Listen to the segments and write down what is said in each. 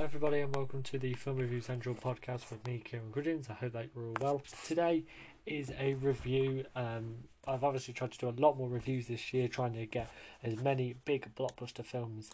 everybody, and welcome to the Film Review Central podcast with me, Kieran Goodins. I hope that you're all well. Today is a review. Um, I've obviously tried to do a lot more reviews this year, trying to get as many big blockbuster films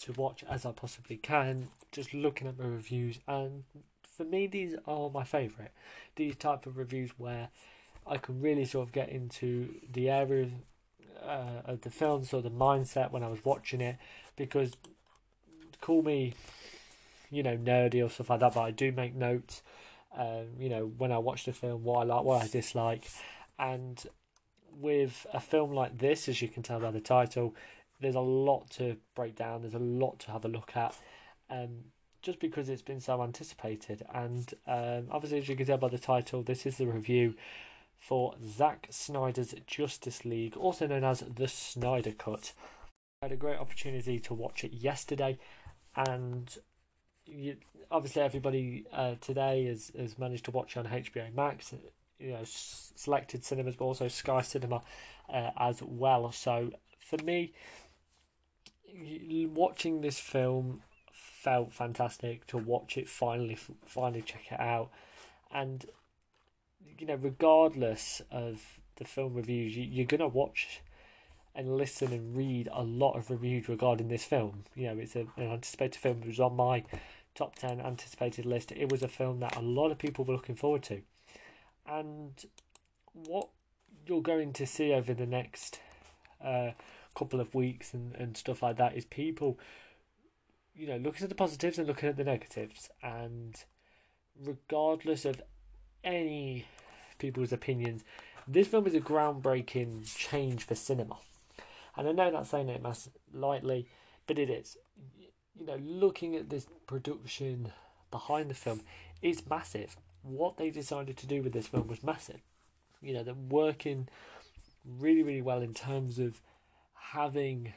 to watch as I possibly can. Just looking at my reviews, and for me, these are my favourite. These type of reviews where I can really sort of get into the area uh, of the film, so the mindset when I was watching it, because call me, you know, nerdy or stuff like that, but I do make notes. Um, you know, when I watch the film, what I like, what I dislike, and with a film like this, as you can tell by the title, there's a lot to break down. There's a lot to have a look at, um, just because it's been so anticipated. And um, obviously, as you can tell by the title, this is the review for Zack Snyder's Justice League, also known as the Snyder Cut. I had a great opportunity to watch it yesterday, and you, obviously everybody uh, today has, has managed to watch on HBO Max, you know, selected cinemas, but also Sky Cinema uh, as well. So for me, watching this film felt fantastic to watch it finally, finally check it out, and you know, regardless of the film reviews, you, you're gonna watch and listen and read a lot of reviews regarding this film. You know, it's a, an anticipated film. It was on my top 10 anticipated list. It was a film that a lot of people were looking forward to. And what you're going to see over the next uh, couple of weeks and, and stuff like that is people, you know, looking at the positives and looking at the negatives. And regardless of any people's opinions, this film is a groundbreaking change for cinema. And I know that's saying it lightly, but it is. You know, looking at this production behind the film, it's massive. What they decided to do with this film was massive. You know, they're working really, really well in terms of having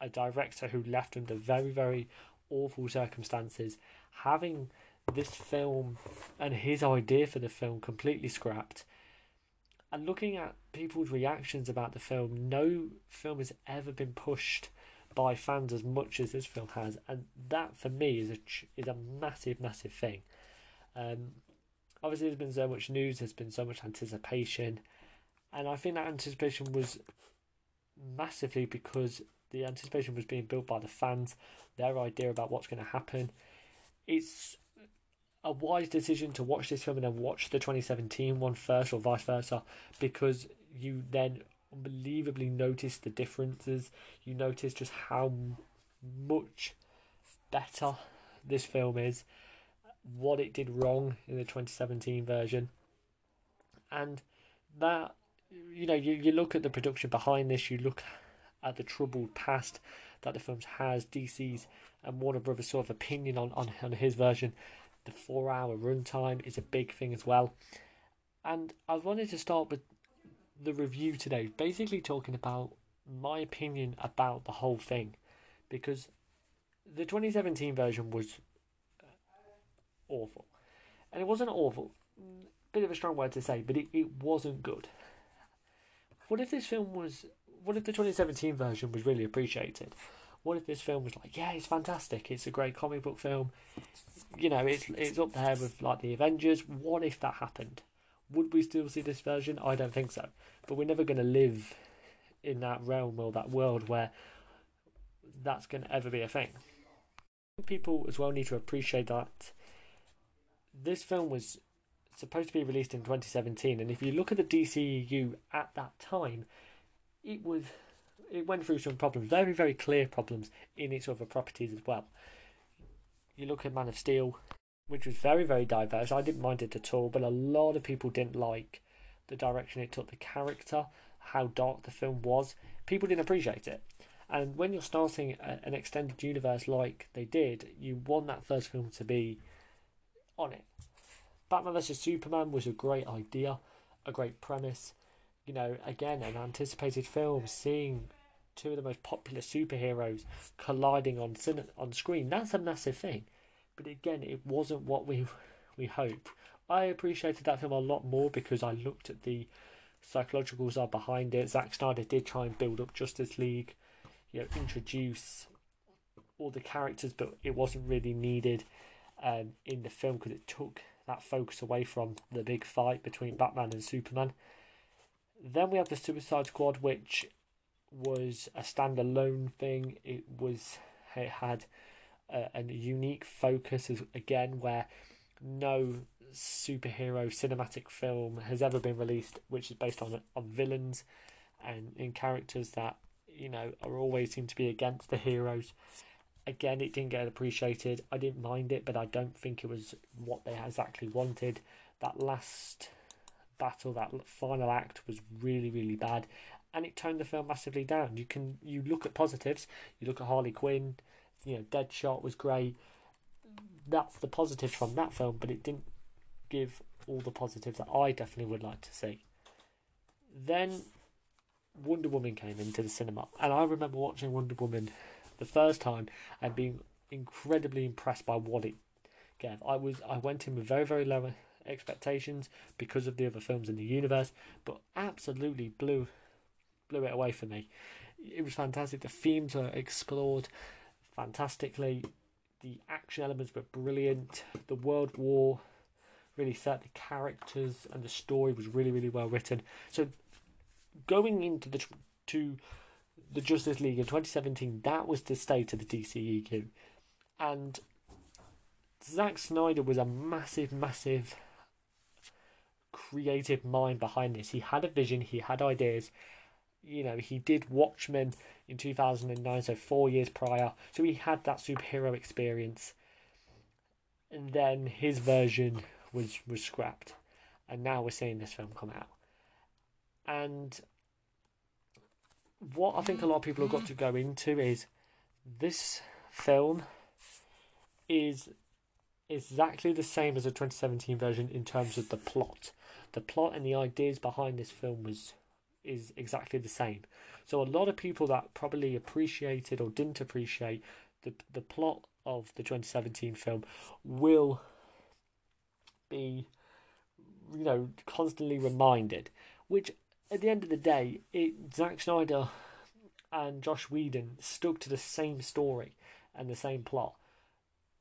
a director who left under very, very awful circumstances, having this film and his idea for the film completely scrapped, and looking at people's reactions about the film, no film has ever been pushed by fans as much as this film has, and that for me is a is a massive, massive thing. Um, obviously, there's been so much news, there's been so much anticipation, and I think that anticipation was massively because the anticipation was being built by the fans, their idea about what's going to happen. It's a wise decision to watch this film and then watch the 2017 one first, or vice versa, because you then unbelievably notice the differences. You notice just how much better this film is, what it did wrong in the 2017 version, and that you know you, you look at the production behind this, you look at the troubled past that the film has, DC's and Warner Brothers sort of opinion on, on, on his version the four hour runtime is a big thing as well. And I wanted to start with the review today, basically talking about my opinion about the whole thing. Because the 2017 version was uh, awful. And it wasn't awful, bit of a strong word to say, but it, it wasn't good. What if this film was. What if the 2017 version was really appreciated? What if this film was like, yeah, it's fantastic, it's a great comic book film, you know, it's it's up there with like the Avengers. What if that happened? Would we still see this version? I don't think so. But we're never going to live in that realm or that world where that's going to ever be a thing. People as well need to appreciate that this film was supposed to be released in 2017, and if you look at the DCU at that time, it was it went through some problems, very very clear problems in its other properties as well you look at Man of Steel, which was very, very diverse. I didn't mind it at all, but a lot of people didn't like the direction it took the character, how dark the film was. People didn't appreciate it. And when you're starting an extended universe like they did, you want that first film to be on it. Batman vs Superman was a great idea, a great premise. You know, again, an anticipated film, seeing two of the most popular superheroes colliding on on screen. That's a massive thing. But again, it wasn't what we we hoped. I appreciated that film a lot more because I looked at the psychological side behind it. Zack Snyder did try and build up Justice League, you know, introduce all the characters, but it wasn't really needed um, in the film because it took that focus away from the big fight between Batman and Superman. Then we have the Suicide Squad, which was a standalone thing. It was it had a, unique focus is again where no superhero cinematic film has ever been released, which is based on on villains and in characters that you know are always seem to be against the heroes. Again, it didn't get appreciated. I didn't mind it, but I don't think it was what they exactly wanted. That last battle, that final act, was really really bad, and it toned the film massively down. You can you look at positives. You look at Harley Quinn. You know, Deadshot was great. That's the positives from that film, but it didn't give all the positives that I definitely would like to see. Then Wonder Woman came into the cinema, and I remember watching Wonder Woman the first time and being incredibly impressed by what it gave. I was I went in with very very low expectations because of the other films in the universe, but absolutely blew blew it away for me. It was fantastic. The themes were explored fantastically. The action elements were brilliant. The World War really set the characters and the story was really really well written. So going into the to the Justice League in 2017, that was the state of the DCEU, and Zack Snyder was a massive, massive creative mind behind this. He had a vision, he had ideas. You know, he did Watchmen in 2009, so four years prior. So he had that superhero experience. And then his version was was scrapped, and now we're seeing this film come out. And what I think a lot of people have got to go into is this film is exactly the same as the 2017 version in terms of the plot. The plot and the ideas behind this film was is exactly the same. So a lot of people that probably appreciated or didn't appreciate the the plot of the 2017 film will be you know constantly reminded which at the end of the day, it Zack Snyder and Joss Whedon stuck to the same story and the same plot.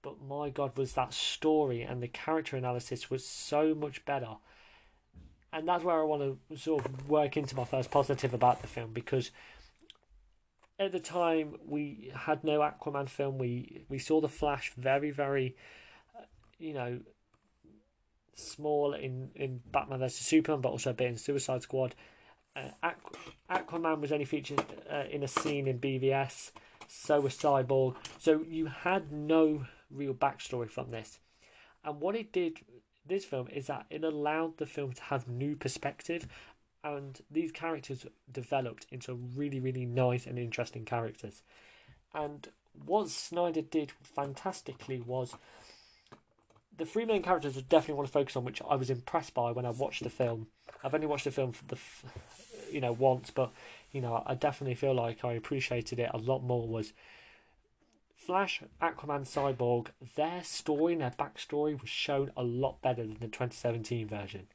But my God, was that story and the character analysis was so much better. And that's where I want to sort of work into my first positive about the film because at the time we had no Aquaman film. We we saw the Flash very very, uh, you know, small in in Batman vs Superman, but also a bit in Suicide Squad. Uh, Aquaman was only featured uh, in a scene in BVS. So was Cyborg. So you had no real backstory from this. And what it did, this film, is that it allowed the film to have new perspective, and these characters developed into really, really nice and interesting characters. And what Snyder did fantastically was the three main characters I definitely want to focus on, which I was impressed by when I watched the film. I've only watched the film for the, you know, once, but you know, I definitely feel like I appreciated it a lot more. Was Flash, Aquaman, Cyborg, their story and their backstory was shown a lot better than the 2017 version.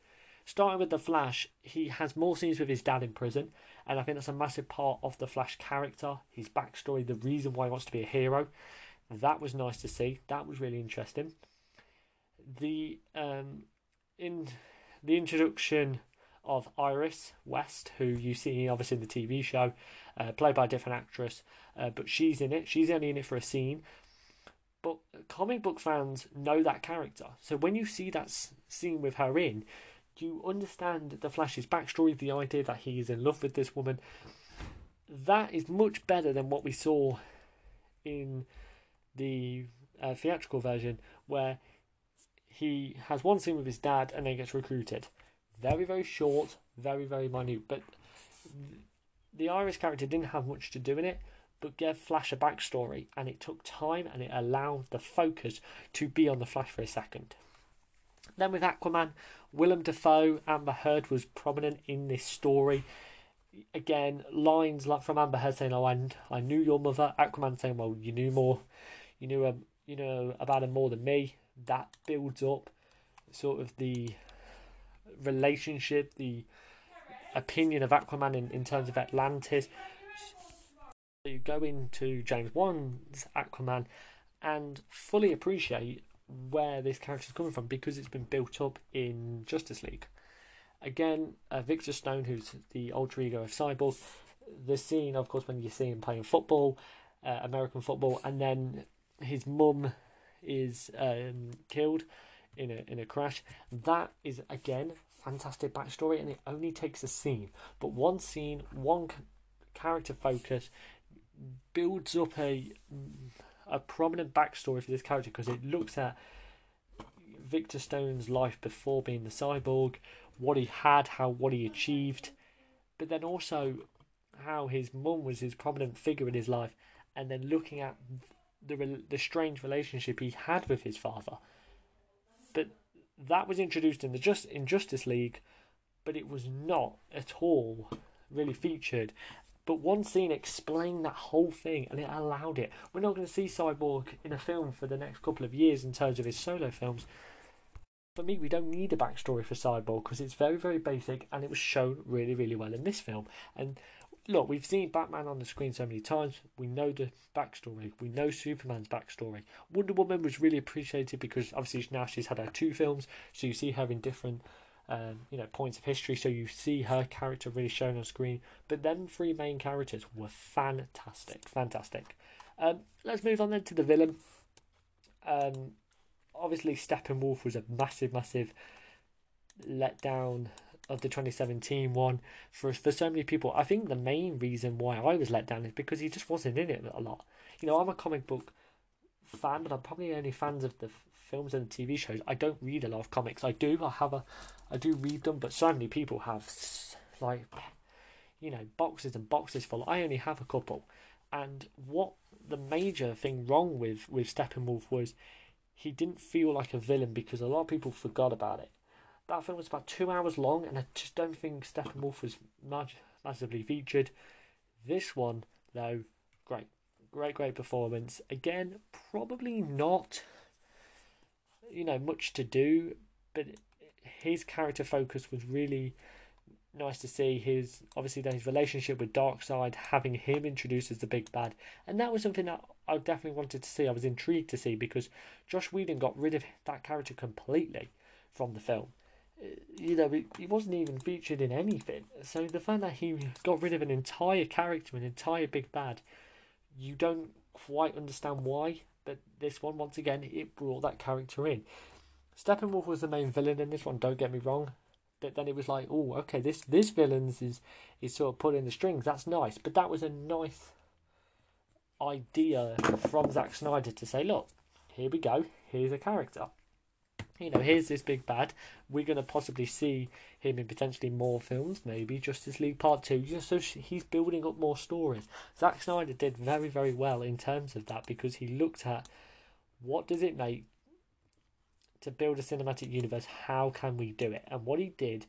Starting with the Flash, he has more scenes with his dad in prison, and I think that's a massive part of the Flash character, his backstory, the reason why he wants to be a hero. That was nice to see. That was really interesting the um, in the introduction of Iris West, who you see obviously in the TV show, uh, played by a different actress, uh, but she's in it. She's only in it for a scene. But comic book fans know that character. So when you see that scene with her in, you understand the Flash's backstory, the idea that he is in love with this woman. That is much better than what we saw in the uh, theatrical version, where he has one scene with his dad and then gets recruited. Very, very short, very, very minute. But the Iris character didn't have much to do in it, but gave Flash a backstory, and it took time and it allowed the focus to be on the Flash for a second. Then with Aquaman, Willem Dafoe, Amber Heard was prominent in this story. Again, lines like from Amber Heard saying, "Oh, I, I knew your mother." Aquaman saying, "Well, you knew more, you knew um, you know about him more than me." that builds up sort of the relationship, the opinion of Aquaman in, in terms of Atlantis. you go into James Wan's Aquaman and fully appreciate where this character is coming from because it's been built up in Justice League. Again, uh, Victor Stone, who's the alter ego of Cyborg, the scene, of course, when you see him playing football, uh, American football, and then his mum is um, killed in a in a crash. That is again fantastic backstory, and it only takes a scene, but one scene, one character focus builds up a a prominent backstory for this character because it looks at Victor Stone's life before being the cyborg, what he had, how what he achieved, but then also how his mum was his prominent figure in his life, and then looking at the the strange relationship he had with his father. That was introduced in the just in Justice League, but it was not at all really featured. But one scene explained that whole thing and it allowed it. We're not going to see Cyborg in a film for the next couple of years in terms of his solo films. For me, we don't need a backstory for Cyborg because it's very, very basic and it was shown really, really well in this film. And look, we've seen Batman on the screen so many times. We know the backstory. We know Superman's backstory. Wonder Woman was really appreciated because obviously now she's had her two films, so you see her in different um, you know, points of history. So you see her character really shown on screen. But them three main characters were fantastic, fantastic. Um, let's move on then to the villain. Um, obviously, Steppenwolf was a massive, massive letdown of the 2017 one for for so many people. I think the main reason why I was let down is because he just wasn't in it a lot. You know, I'm a comic book fan, but I'm probably only fans of the films and TV shows. I don't read a lot of comics. I do. I have a I do read them, but so many people have like you know boxes and boxes full. I only have a couple, and what the major thing wrong with with Steppenwolf was he didn't feel like a villain because a lot of people forgot about it. That film was about two hours long, and I just don't think Steppenwolf was much, massively featured. This one, though, great, great, great performance. Again, probably not, you know, much to do, but his character focus was really nice to see. His obviously then his relationship with Darkseid, having him introduced as the big bad, and that was something that I definitely wanted to see. I was intrigued to see because Joss Whedon got rid of that character completely from the film. You know, he wasn't even featured in anything. So the fact that he got rid of an entire character, an entire big bad, you don't quite understand why. But this one, once again, it brought that character in. Steppenwolf was the main villain in this one. Don't get me wrong, but then it was like, oh, okay, this this villain's is is sort of pulling the strings. That's nice, but that was a nice idea from Zack Snyder to say, look, here we go. Here's a character. You know, here's this big bad. We're going to possibly see him in potentially more films, maybe Justice League Part 2, just so he's building up more stories. Zack Snyder did very, very well in terms of that because he looked at what does it make to build a cinematic universe, how can we do it? And what he did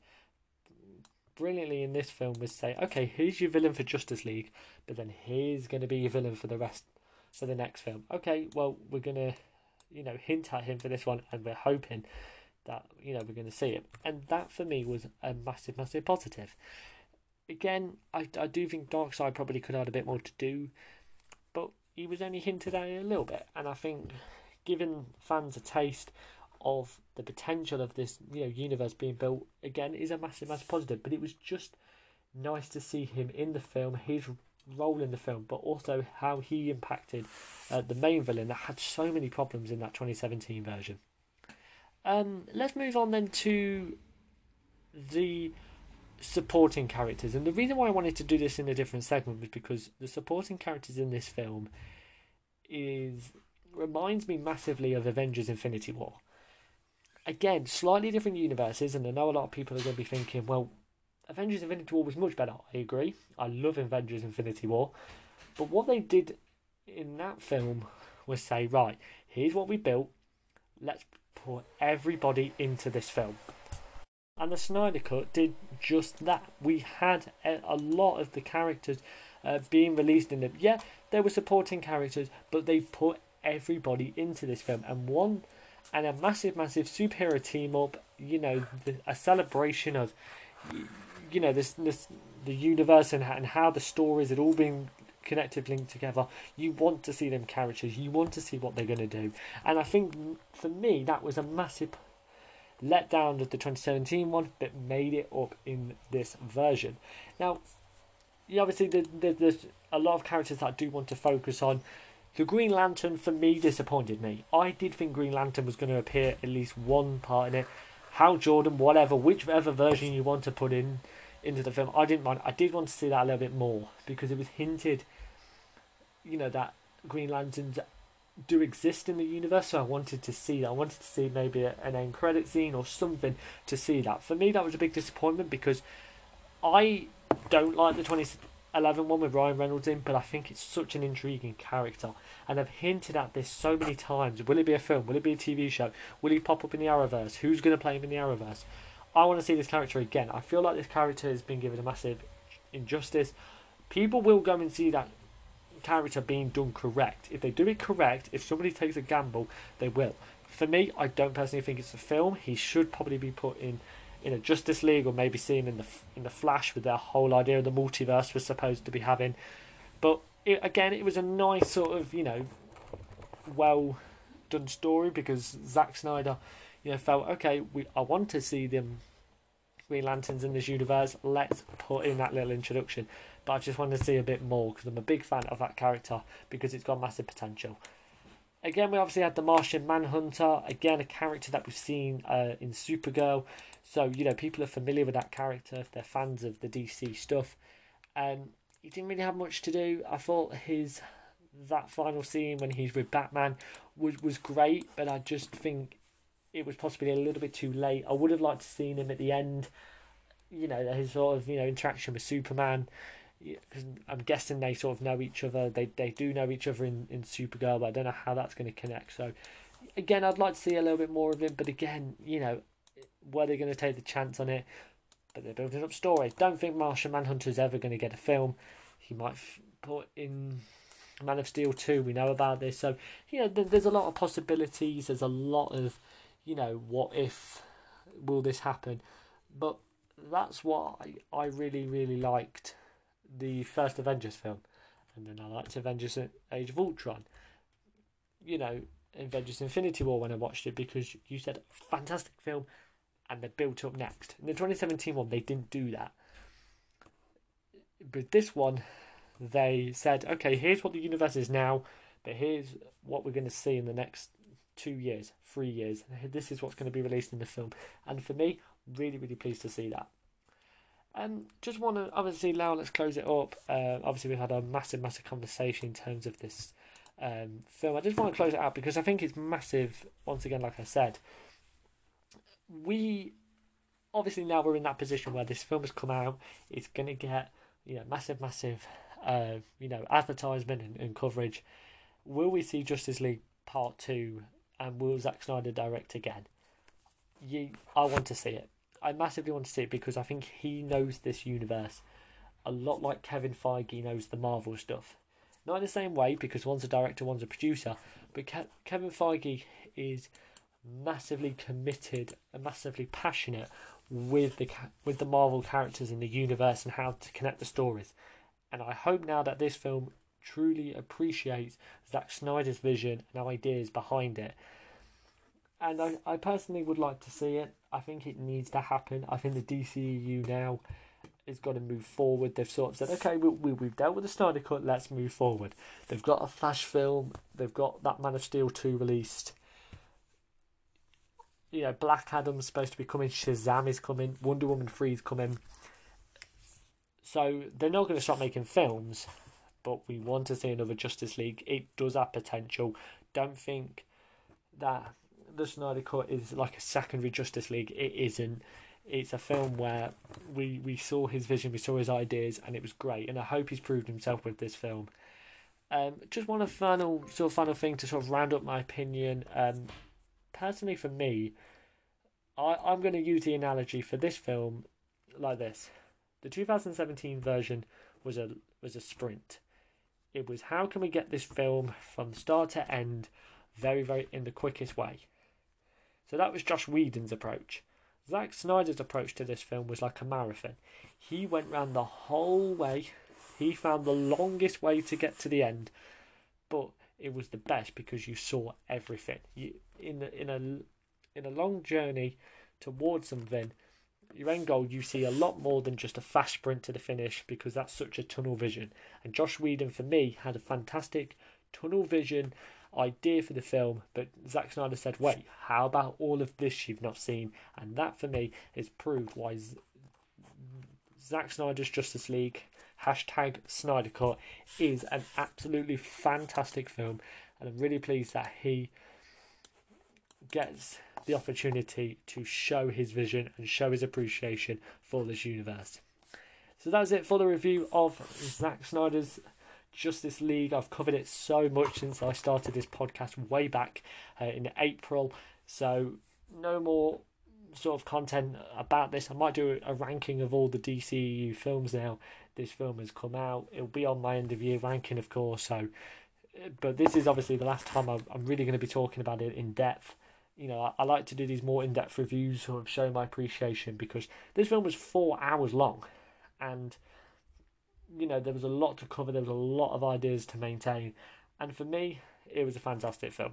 brilliantly in this film was say, okay, here's your villain for Justice League, but then here's going to be your villain for the rest for the next film. Okay, well, we're going to, you know, hint at him for this one, and we're hoping that, you know, we're going to see it. And that for me was a massive, massive positive. Again, I, I do think Darkseid probably could have had a bit more to do, but he was only hinted at a little bit, and I think giving fans a taste of the potential of this you know universe being built again is a massive massive positive but it was just nice to see him in the film his role in the film but also how he impacted uh, the main villain that had so many problems in that 2017 version. Um, let's move on then to the supporting characters. And the reason why i wanted to do this in a different segment was because the supporting characters in this film is reminds me massively of avengers infinity war. Again, slightly different universes, and I know a lot of people are going to be thinking, well, Avengers Infinity War was much better. I agree. I love Avengers Infinity War. But what they did in that film was say, right, here's what we built. Let's put everybody into this film. And the Snyder Cut did just that. We had a, lot of the characters uh, being released in it. Yeah, they were supporting characters, but they put everybody into this film. And one and a massive, massive superhero team up. You know, a celebration of, you know, this this the universe and, and how the stories had all been connected, linked together. You want to see them characters. You want to see what they're going to do. And I think for me that was a massive letdown of the 2017 one, but made it up in this version. Now, yeah, obviously there's a lot of characters that I do want to focus on. The Green Lantern for me disappointed me. I did think Green Lantern was going to appear at least one part in it. Hal Jordan, whatever, whichever version you want to put in into the film, I didn't mind. I did want to see that a little bit more because it was hinted, you know, that Green Lanterns do exist in the universe. So I wanted to see that. I wanted to see maybe an end credit scene or something to see that. For me, that was a big disappointment because I don't like the 2011 one with Ryan Reynolds in, but I think it's such an intriguing character. And I've hinted at this so many times. Will it be a film? Will it be a TV show? Will he pop up in the Arrowverse? Who's going to play him in the Arrowverse? I want to see this character again. I feel like this character has been given a massive injustice. People will go and see that character being done correct. If they do it correct, if somebody takes a gamble, they will. For me, I don't personally think it's a film. He should probably be put in in a Justice League or maybe seen in the in the Flash with their whole idea of the multiverse was supposed to be having. But it, again, it was a nice sort of you know, well done story because Zack Snyder, you know, felt okay. We I want to see them Green Lanterns in this universe. Let's put in that little introduction. But I just want to see a bit more because I'm a big fan of that character because it's got massive potential. Again, we obviously had the Martian Manhunter. Again, a character that we've seen uh, in Supergirl. So, you know, people are familiar with that character if they're fans of the DC stuff. Um, he didn't really have much to do. I thought his that final scene when he's with Batman was was great, but I just think it was possibly a little bit too late. I would have liked to seen him at the end. You know, his sort of you know interaction with Superman. Because I'm guessing they sort of know each other. They they do know each other in in Supergirl, but I don't know how that's going to connect. So again, I'd like to see a little bit more of him. But again, you know, were they going to take the chance on it? But they're building up stories. Don't think Martian Manhunter is ever going to get a film. He might f- put in Man of Steel 2. We know about this. So, you know, there's a lot of possibilities. There's a lot of, you know, what if will this happen? But that's what I, I really, really liked the first Avengers film. And then I liked Avengers Age of Ultron. You know, Avengers Infinity War when I watched it because you said fantastic film and they built up next. In the 2017 one, they didn't do that. But this one, they said, okay, here's what the universe is now, but here's what we're going to see in the next two years, three years. This is what's going to be released in the film. And for me, really, really pleased to see that. Um, just want to obviously now let's close it up. Uh, obviously, we've had a massive, massive conversation in terms of this um, film. I just want to close it out because I think it's massive. Once again, like I said, we obviously now we're in that position where this film has come out. It's going to get you know massive, massive, uh, you know, advertisement and, and coverage. Will we see Justice League Part Two, and will Zack Snyder direct again? You, I want to see it. I massively want to see it because I think he knows this universe a lot like Kevin Feige knows the Marvel stuff. Not in the same way because one's a director, one's a producer, but Ke- Kevin Feige is massively committed and massively passionate with the with the Marvel characters in the universe and how to connect the stories. And I hope now that this film truly appreciates Zack Snyder's vision and ideas behind it. And I, I personally would like to see it. I think it needs to happen. I think the DCEU now is going to move forward. They've sort of said, okay, we, we, we've dealt with the Snyder Cut, let's move forward. They've got a Flash film, they've got that Man of Steel 2 released you know, Black Adam's supposed to be coming, Shazam is coming, Wonder Woman 3 is coming. So they're not going to stop making films, but we want to see another Justice League. It does have potential. Don't think that the Snyder Cut is like a secondary Justice League. It isn't. It's a film where we, we saw his vision, we saw his ideas, and it was great. And I hope he's proved himself with this film. Um, just one final sort of final thing to sort of round up my opinion. Um, personally for me, I, I'm going to use the analogy for this film like this. The 2017 version was a was a sprint. It was how can we get this film from start to end very, very in the quickest way. So that was Joss Whedon's approach. Zack Snyder's approach to this film was like a marathon. He went round the whole way He found the longest way to get to the end, but it was the best because you saw everything. You in a, in a in a long journey towards something, your end goal you see a lot more than just a fast sprint to the finish because that's such a tunnel vision. And Josh Whedon for me had a fantastic tunnel vision idea for the film, but Zack Snyder said, "Wait, how about all of this you've not seen?" And that for me is proved why Z- Zack Snyder's Justice League hashtag Snyder Cut is an absolutely fantastic film, and I'm really pleased that he gets the opportunity to show his vision and show his appreciation for this universe. So that's it for the review of Zack Snyder's Justice League. I've covered it so much since I started this podcast way back uh, in April. So no more sort of content about this. I might do a ranking of all the DCU films now. This film has come out. It'll be on my end of year ranking, of course. So, but this is obviously the last time I'm really going to be talking about it in depth you know, I, I, like to do these more in depth reviews, sort of show my appreciation because this film was four hours long, and you know there was a lot to cover. There was a lot of ideas to maintain, and for me, it was a fantastic film.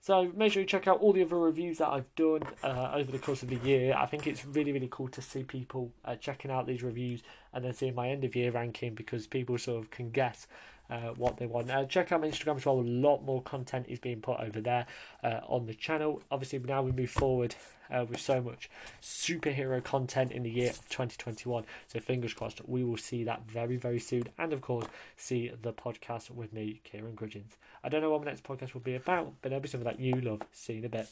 So make sure you check out all the other reviews that I've done uh, over the course of the year. I think it's really really cool to see people uh, checking out these reviews and then seeing my end of year ranking because people sort of can guess uh, what they want. Uh, check out my Instagram as well. A lot more content is being put over there uh, on the channel. Obviously, now we move forward uh, with so much superhero content in the year of 2021. So fingers crossed, we will see that very, very soon. And of course, see the podcast with me, Kieran Grudgeons. I don't know what my next podcast will be about, but it'll be something that you love. See in a bit.